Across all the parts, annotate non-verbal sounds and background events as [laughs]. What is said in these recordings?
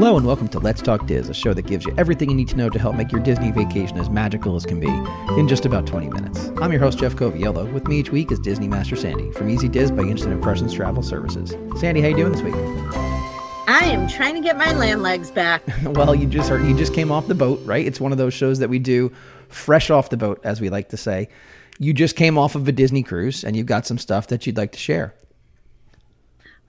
Hello and welcome to Let's Talk Diz, a show that gives you everything you need to know to help make your Disney vacation as magical as can be in just about 20 minutes. I'm your host, Jeff Coviello. With me each week is Disney Master Sandy from Easy Diz by Instant Impressions Travel Services. Sandy, how you doing this week? I am trying to get my land legs back. [laughs] well, you just heard, you just came off the boat, right? It's one of those shows that we do fresh off the boat, as we like to say. You just came off of a Disney cruise, and you've got some stuff that you'd like to share.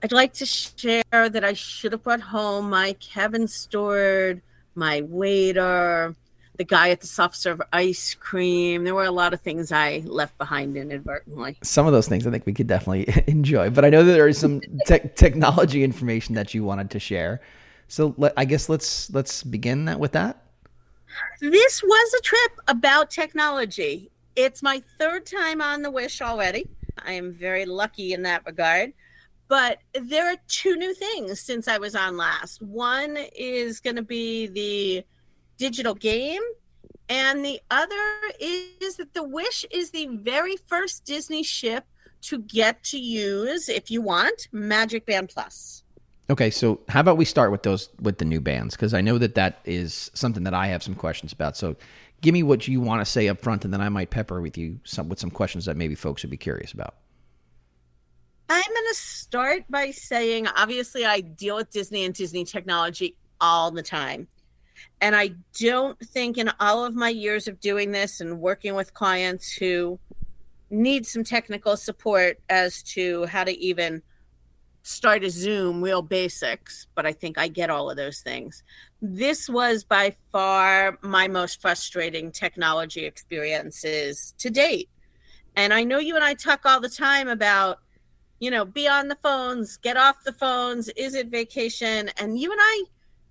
I'd like to share that I should have brought home my cabin steward, my waiter, the guy at the soft serve ice cream. There were a lot of things I left behind inadvertently. Some of those things I think we could definitely [laughs] enjoy, but I know that there is some te- technology information that you wanted to share. So let, I guess let's let's begin that with that. This was a trip about technology. It's my third time on the Wish already. I am very lucky in that regard. But there are two new things since I was on last. One is going to be the digital game, and the other is that the Wish is the very first Disney ship to get to use, if you want, Magic Band Plus. Okay, so how about we start with those with the new bands because I know that that is something that I have some questions about. So, give me what you want to say up front, and then I might pepper with you some with some questions that maybe folks would be curious about. I'm going to start by saying obviously, I deal with Disney and Disney technology all the time. And I don't think in all of my years of doing this and working with clients who need some technical support as to how to even start a Zoom, real basics, but I think I get all of those things. This was by far my most frustrating technology experiences to date. And I know you and I talk all the time about you know, be on the phones, get off the phones. Is it vacation? And you and I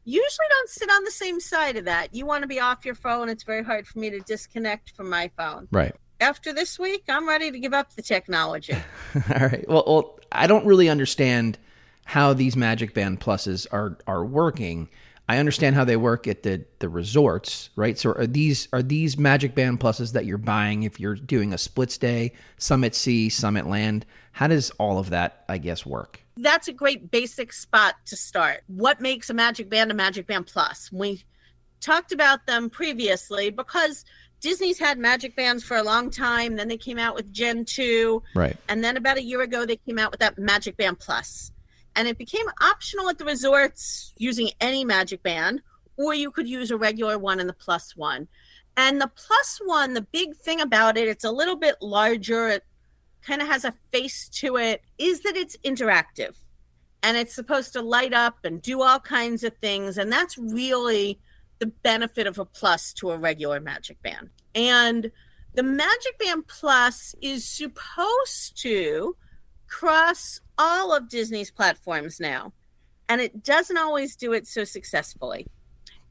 usually don't sit on the same side of that. You want to be off your phone. It's very hard for me to disconnect from my phone. Right. After this week, I'm ready to give up the technology. [laughs] All right. Well, well, I don't really understand how these Magic Band Pluses are are working. I understand how they work at the the resorts, right? So are these are these Magic Band Pluses that you're buying if you're doing a split stay, Summit Sea, Summit Land? How does all of that, I guess, work? That's a great basic spot to start. What makes a Magic Band a Magic Band Plus? We talked about them previously because Disney's had Magic Bands for a long time. Then they came out with Gen 2. Right. And then about a year ago, they came out with that Magic Band Plus and it became optional at the resorts using any magic band or you could use a regular one and the plus one and the plus one the big thing about it it's a little bit larger it kind of has a face to it is that it's interactive and it's supposed to light up and do all kinds of things and that's really the benefit of a plus to a regular magic band and the magic band plus is supposed to cross all of Disney's platforms now, and it doesn't always do it so successfully.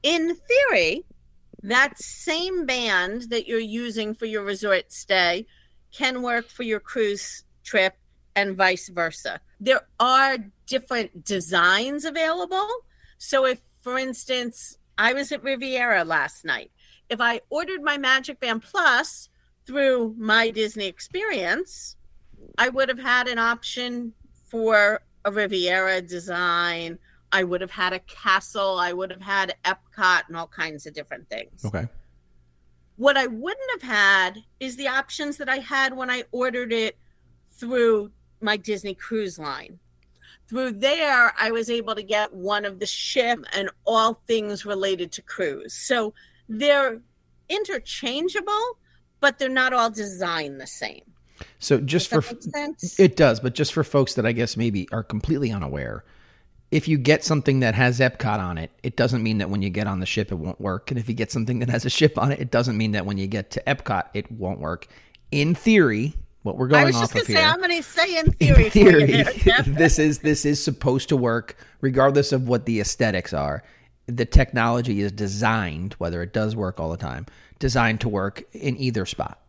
In theory, that same band that you're using for your resort stay can work for your cruise trip and vice versa. There are different designs available. So, if, for instance, I was at Riviera last night, if I ordered my Magic Band Plus through my Disney experience, I would have had an option for a Riviera design. I would have had a castle. I would have had Epcot and all kinds of different things. Okay. What I wouldn't have had is the options that I had when I ordered it through my Disney cruise line. Through there, I was able to get one of the ship and all things related to cruise. So they're interchangeable, but they're not all designed the same. So just for it does, but just for folks that I guess maybe are completely unaware, if you get something that has Epcot on it, it doesn't mean that when you get on the ship it won't work. And if you get something that has a ship on it, it doesn't mean that when you get to Epcot it won't work. In theory, what we're going off of say, here. I'm going to say in theory. [laughs] In theory, [laughs] this is this is supposed to work regardless of what the aesthetics are. The technology is designed, whether it does work all the time, designed to work in either spot.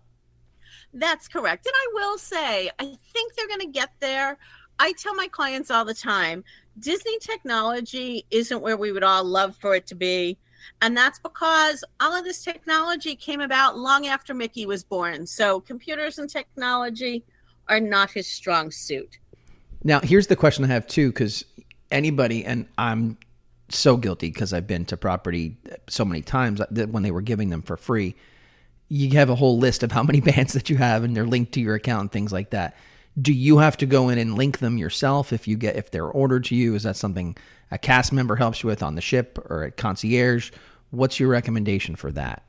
That's correct. And I will say, I think they're going to get there. I tell my clients all the time Disney technology isn't where we would all love for it to be. And that's because all of this technology came about long after Mickey was born. So computers and technology are not his strong suit. Now, here's the question I have too, because anybody, and I'm so guilty because I've been to property so many times that when they were giving them for free, you have a whole list of how many [laughs] bands that you have and they're linked to your account and things like that. Do you have to go in and link them yourself if you get if they're ordered to you? Is that something a cast member helps you with on the ship or at concierge? What's your recommendation for that?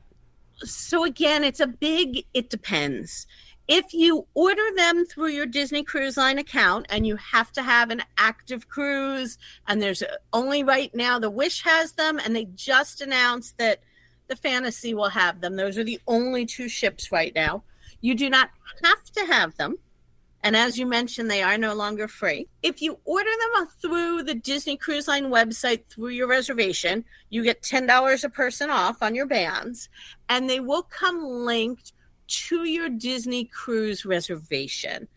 So again, it's a big it depends. If you order them through your Disney Cruise Line account and you have to have an active cruise, and there's only right now the Wish has them, and they just announced that the Fantasy will have them. Those are the only two ships right now. You do not have to have them. And as you mentioned, they are no longer free. If you order them through the Disney Cruise Line website through your reservation, you get $10 a person off on your bands, and they will come linked to your Disney cruise reservation.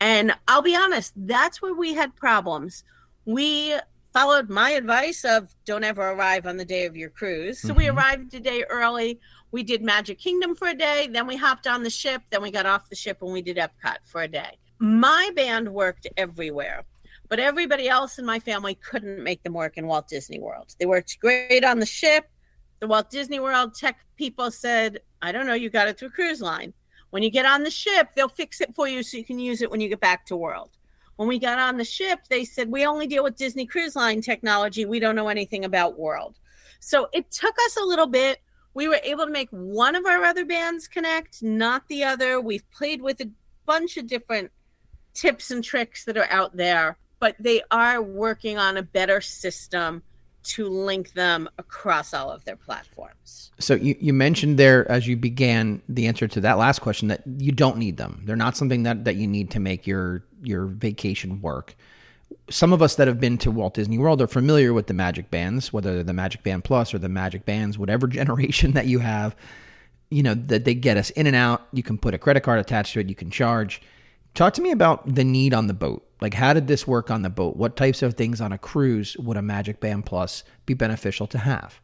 And I'll be honest, that's where we had problems. We followed my advice of don't ever arrive on the day of your cruise. So mm-hmm. we arrived a day early. We did Magic Kingdom for a day, then we hopped on the ship, then we got off the ship and we did Epcot for a day my band worked everywhere, but everybody else in my family couldn't make them work in Walt Disney World. They worked great on the ship. The Walt Disney World tech people said, I don't know, you got it through cruise line. When you get on the ship, they'll fix it for you so you can use it when you get back to World. When we got on the ship, they said, We only deal with Disney Cruise Line technology. We don't know anything about World. So it took us a little bit. We were able to make one of our other bands connect, not the other. We've played with a bunch of different tips and tricks that are out there, but they are working on a better system to link them across all of their platforms. So you, you mentioned there as you began the answer to that last question that you don't need them. They're not something that, that you need to make your your vacation work. Some of us that have been to Walt Disney World are familiar with the Magic Bands, whether they're the Magic Band Plus or the Magic Bands, whatever [laughs] generation that you have, you know, that they get us in and out. You can put a credit card attached to it, you can charge. Talk to me about the need on the boat. Like, how did this work on the boat? What types of things on a cruise would a Magic Band Plus be beneficial to have?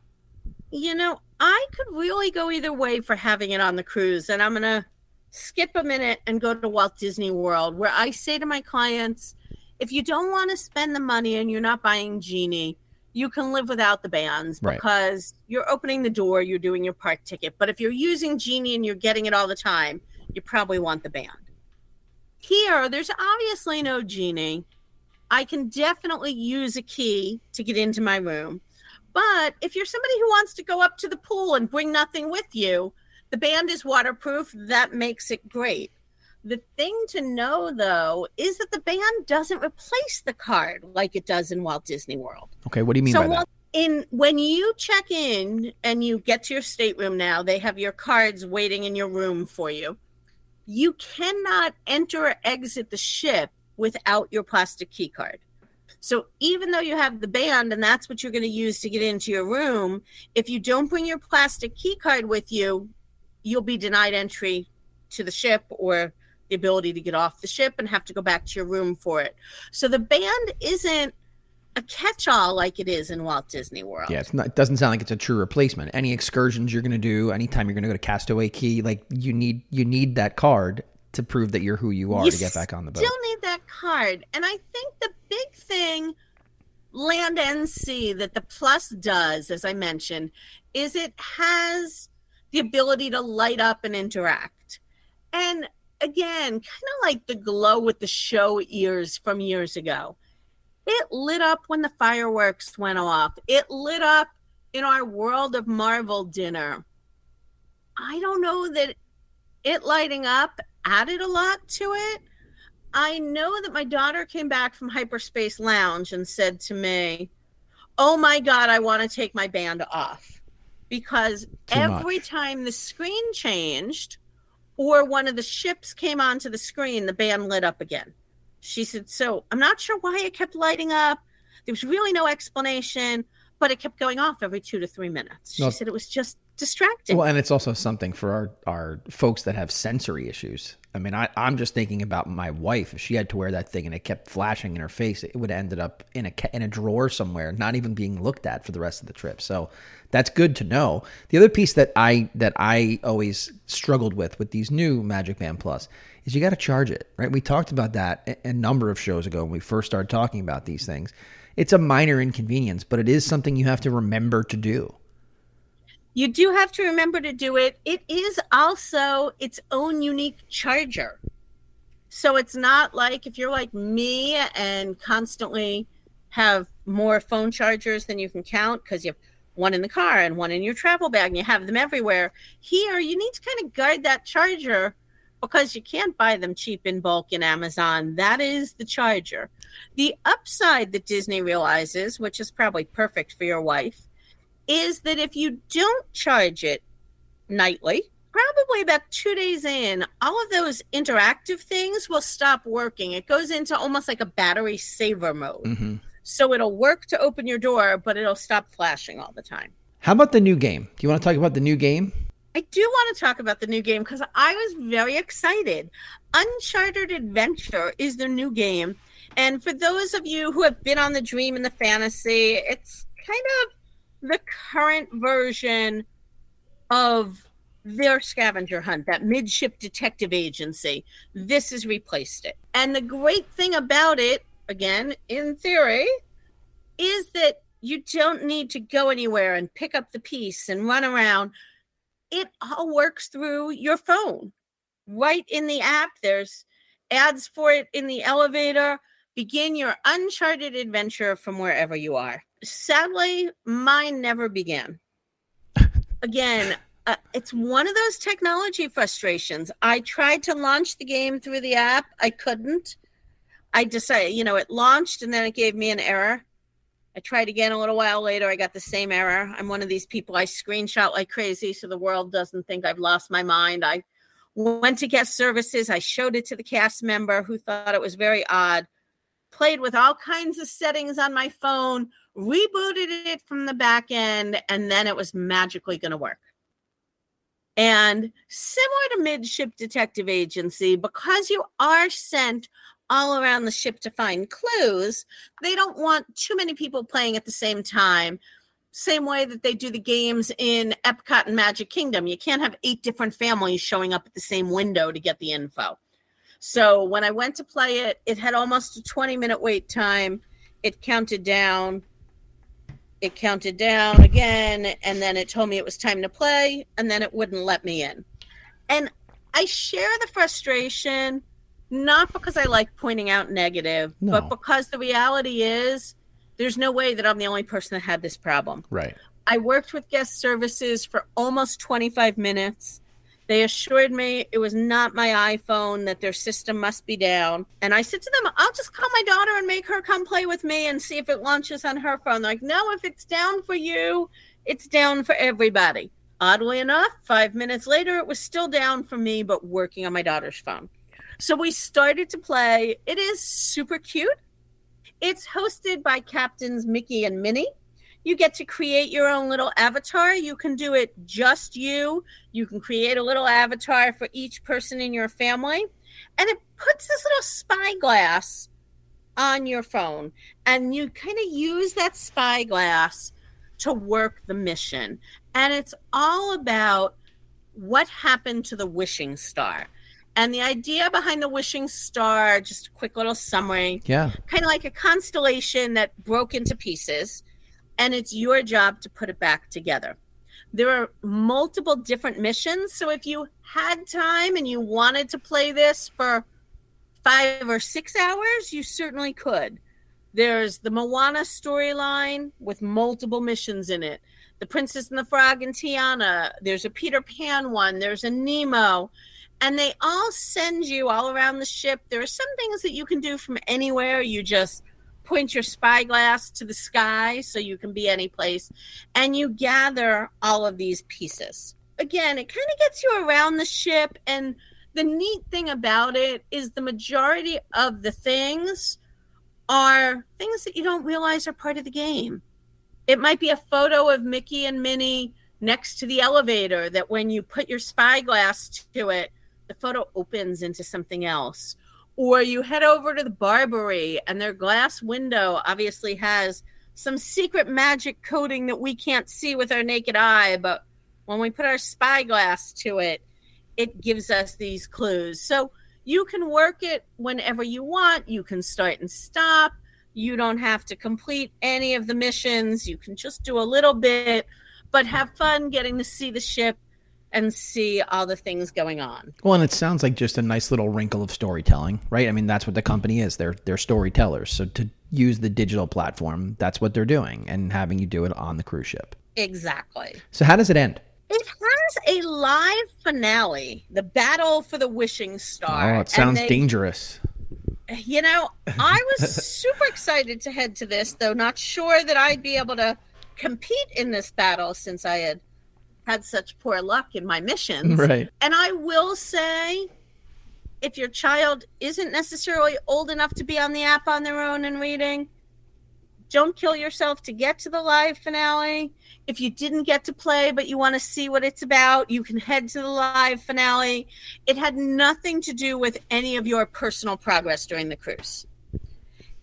You know, I could really go either way for having it on the cruise. And I'm going to skip a minute and go to Walt Disney World, where I say to my clients, if you don't want to spend the money and you're not buying Genie, you can live without the bands because right. you're opening the door, you're doing your park ticket. But if you're using Genie and you're getting it all the time, you probably want the band. Here, there's obviously no genie. I can definitely use a key to get into my room. But if you're somebody who wants to go up to the pool and bring nothing with you, the band is waterproof. That makes it great. The thing to know, though, is that the band doesn't replace the card like it does in Walt Disney World. Okay, what do you mean so by that? In when you check in and you get to your stateroom now, they have your cards waiting in your room for you you cannot enter or exit the ship without your plastic key card. So even though you have the band and that's what you're going to use to get into your room, if you don't bring your plastic key card with you, you'll be denied entry to the ship or the ability to get off the ship and have to go back to your room for it. So the band isn't a catch-all like it is in Walt Disney World. Yeah, not, it doesn't sound like it's a true replacement. Any excursions you're going to do, anytime you're going to go to Castaway Cay, like you need you need that card to prove that you're who you are you to get back on the boat. Still need that card, and I think the big thing Land NC that the Plus does, as I mentioned, is it has the ability to light up and interact. And again, kind of like the glow with the show ears from years ago it lit up when the fireworks went off. It lit up in our World of Marvel dinner. I don't know that it lighting up added a lot to it. I know that my daughter came back from Hyperspace Lounge and said to me, Oh my God, I want to take my band off. Because Too every much. time the screen changed or one of the ships came onto the screen, the band lit up again. She said, So I'm not sure why it kept lighting up. There was really no explanation, but it kept going off every two to three minutes. She said it was just distracting. Well, and it's also something for our, our folks that have sensory issues. I mean, I, I'm just thinking about my wife. If she had to wear that thing and it kept flashing in her face, it would have ended up in a in a drawer somewhere, not even being looked at for the rest of the trip. So that's good to know. The other piece that I that I always struggled with with these new Magic Band Plus is you got to charge it, right? We talked about that a, a number of shows ago when we first started talking about these things. It's a minor inconvenience, but it is something you have to remember to do. You do have to remember to do it. It is also its own unique charger. So it's not like if you're like me and constantly have more phone chargers than you can count because you have one in the car and one in your travel bag and you have them everywhere. Here, you need to kind of guard that charger because you can't buy them cheap in bulk in Amazon. That is the charger. The upside that Disney realizes, which is probably perfect for your wife, is that if you don't charge it nightly, probably about two days in, all of those interactive things will stop working. It goes into almost like a battery saver mode. Mm-hmm. So it'll work to open your door, but it'll stop flashing all the time. How about the new game? Do you want to talk about the new game? I do want to talk about the new game because I was very excited. Uncharted Adventure is the new game. And for those of you who have been on the dream and the fantasy, it's kind of the current version of their scavenger hunt, that midship detective agency. This has replaced it. And the great thing about it, again, in theory, is that you don't need to go anywhere and pick up the piece and run around. It all works through your phone. Right in the app, there's ads for it in the elevator. Begin your uncharted adventure from wherever you are. Sadly, mine never began. Again, uh, it's one of those technology frustrations. I tried to launch the game through the app, I couldn't. I decided, you know, it launched and then it gave me an error. I tried again a little while later. I got the same error. I'm one of these people I screenshot like crazy so the world doesn't think I've lost my mind. I went to guest services. I showed it to the cast member who thought it was very odd. Played with all kinds of settings on my phone, rebooted it from the back end, and then it was magically going to work. And similar to Midship Detective Agency, because you are sent all around the ship to find clues, they don't want too many people playing at the same time. Same way that they do the games in Epcot and Magic Kingdom. You can't have eight different families showing up at the same window to get the info. So when I went to play it, it had almost a 20 minute wait time. It counted down it counted down again and then it told me it was time to play and then it wouldn't let me in and i share the frustration not because i like pointing out negative no. but because the reality is there's no way that i'm the only person that had this problem right i worked with guest services for almost 25 minutes they assured me it was not my iPhone, that their system must be down. And I said to them, I'll just call my daughter and make her come play with me and see if it launches on her phone. They're like, no, if it's down for you, it's down for everybody. Oddly enough, five minutes later, it was still down for me, but working on my daughter's phone. So we started to play. It is super cute. It's hosted by Captains Mickey and Minnie. You get to create your own little avatar. You can do it just you. You can create a little avatar for each person in your family. And it puts this little spyglass on your phone. And you kind of use that spyglass to work the mission. And it's all about what happened to the wishing star. And the idea behind the wishing star, just a quick little summary. Yeah. Kind of like a constellation that broke into pieces and it's your job to put it back together. There are multiple different missions. So if you had time and you wanted to play this for five or six hours, you certainly could. There's the Moana storyline with multiple missions in it. The Princess and the Frog and Tiana. There's a Peter Pan one. There's a Nemo. And they all send you all around the ship. There are some things that you can do from anywhere. You just point your spyglass to the sky so you can be any place and you gather all of these pieces again it kind of gets you around the ship and the neat thing about it is the majority of the things are things that you don't realize are part of the game it might be a photo of mickey and minnie next to the elevator that when you put your spyglass to it the photo opens into something else or you head over to the Barbary and their glass window obviously has some secret magic coating that we can't see with our naked eye, but when we put our spyglass to it, it gives us these clues. So you can work it whenever you want. You can start and stop. You don't have to complete any of the missions. You can just do a little bit, but have fun getting to see the ship and see all the things going on. Well, and it sounds like just a nice little wrinkle of storytelling, right? I mean, that's what the company is. They're they're storytellers. So to use the digital platform, that's what they're doing and having you do it on the cruise ship. Exactly. So how does it end? It has a live finale, the battle for the wishing star. Oh, it sounds they, dangerous. You know, I [laughs] was super excited to head to this, though not sure that I'd be able to compete in this battle since I had had such poor luck in my missions. Right. And I will say, if your child isn't necessarily old enough to be on the app on their own and reading, don't kill yourself to get to the live finale. If you didn't get to play, but you want to see what it's about, you can head to the live finale. It had nothing to do with any of your personal progress during the cruise.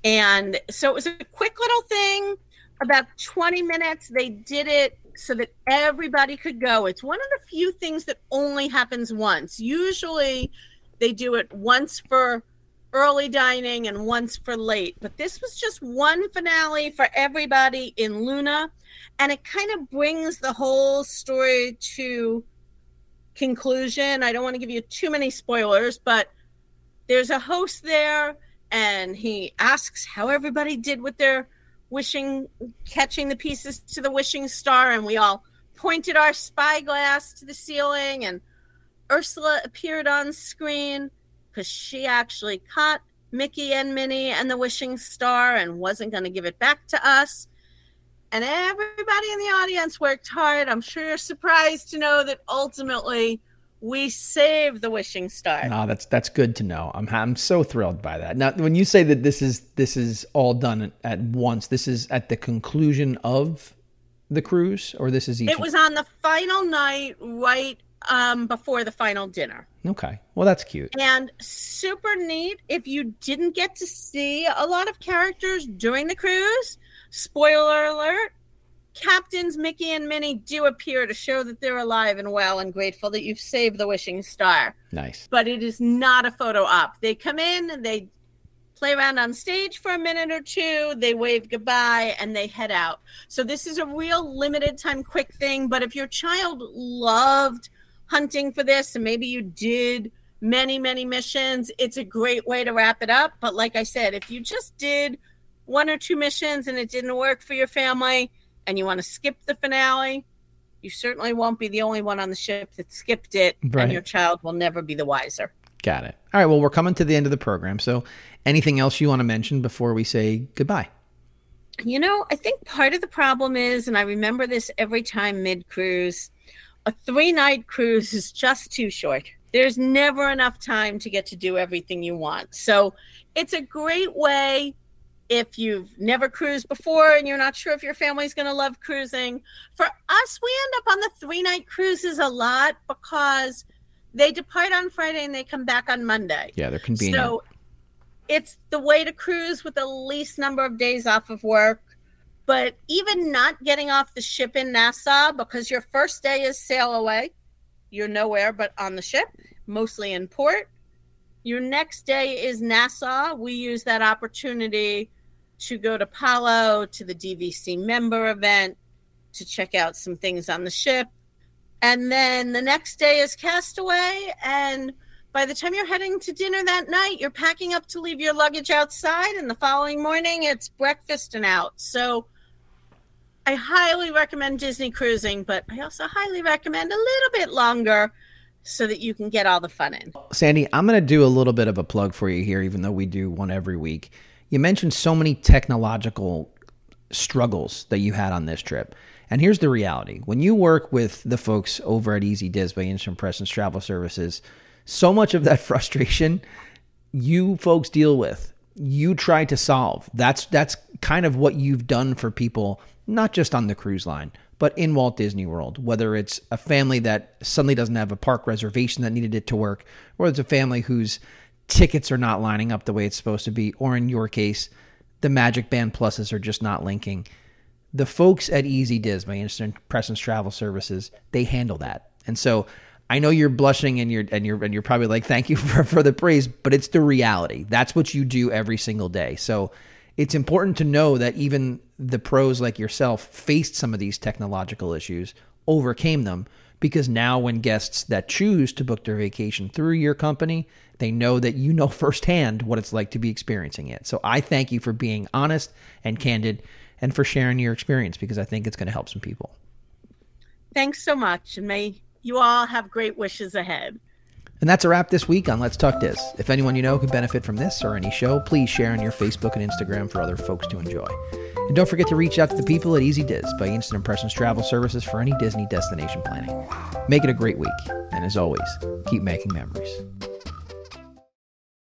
And so it was a quick little thing, about 20 minutes. They did it so that everybody could go. It's one of the few things that only happens once. Usually they do it once for early dining and once for late. But this was just one finale for everybody in Luna. And it kind of brings the whole story to conclusion. I don't want to give you too many spoilers, but there's a host there and he asks how everybody did with their wishing catching the pieces to the wishing star and we all pointed our spyglass to the ceiling and Ursula appeared on screen because she actually caught Mickey and Minnie and the wishing star and wasn't going to give it back to us. And everybody in the audience worked hard. I'm sure you're surprised to know that ultimately we save the wishing star. No, that's that's good to know. I'm I'm so thrilled by that. Now, when you say that this is this is all done at once, this is at the conclusion of the cruise, or this is each. It was on the final night, right um, before the final dinner. Okay. Well, that's cute. And super neat. If you didn't get to see a lot of characters during the cruise, spoiler alert, Captains Mickey and Minnie do appear to show that they're alive and well and grateful that you've saved the wishing star. Nice. But it is not a photo op. They come in and they play around on stage for a minute or two, they wave goodbye, and they head out. So this is a real limited time quick thing. But if your child loved hunting for this and maybe you did many many missions it's a great way to wrap it up but like i said if you just did one or two missions and it didn't work for your family and you want to skip the finale you certainly won't be the only one on the ship that skipped it right. and your child will never be the wiser got it all right well we're coming to the end of the program so anything else you want to mention before we say goodbye you know i think part of the problem is and i remember this every time mid cruise a three night cruise is just too short. There's never enough time to get to do everything you want. So it's a great way if you've never cruised before and you're not sure if your family's going to love cruising. For us, we end up on the three night cruises a lot because they depart on Friday and they come back on Monday. Yeah, they're convenient. So it's the way to cruise with the least number of days off of work but even not getting off the ship in Nassau, because your first day is sail away, you're nowhere but on the ship, mostly in port. Your next day is Nassau. We use that opportunity to go to Palo, to the DVC member event, to check out some things on the ship. And then the next day is Castaway. And by the time you're heading to dinner that night, you're packing up to leave your luggage outside. And the following morning, it's breakfast and out. So I highly recommend Disney cruising, but I also highly recommend a little bit longer so that you can get all the fun in. Sandy, I'm going to do a little bit of a plug for you here, even though we do one every week. You mentioned so many technological struggles that you had on this trip. And here's the reality when you work with the folks over at Easy Diz by Instant Impressions Travel Services, so much of that [laughs] frustration you folks deal with you try to solve that's that's kind of what you've done for people not just on the cruise line, but in Walt Disney World, whether it's a family that suddenly doesn't have a park reservation that needed it to work, or it's a family whose tickets are not lining up the way it's supposed to be, or in your case, the Magic Band Pluses are just not linking. The folks at Easy Diz, my Instant Impressions Travel Services, they handle that. And so I know you're blushing and you're and you're and you're probably like, thank you [laughs] for, for the praise, but it's the reality. That's what you do every single day. So it's important to know that even the pros like yourself faced some of these technological issues, overcame them, because now when guests that choose to book their vacation through your company, they know that you know [laughs] firsthand what it's like to be experiencing it. So I thank you for being honest and candid and for sharing your experience because I think it's going to help some people. Thanks so much. And may you all have great wishes ahead. And that's a wrap this week on Let's Talk Diz. If anyone you know could benefit from this or any show, please share on your Facebook and Instagram for other folks to enjoy. And don't forget to reach out to the people at Easy Diz by Instant Impressions Travel Services for any Disney destination planning. Make it a great week. And as always, keep making memories.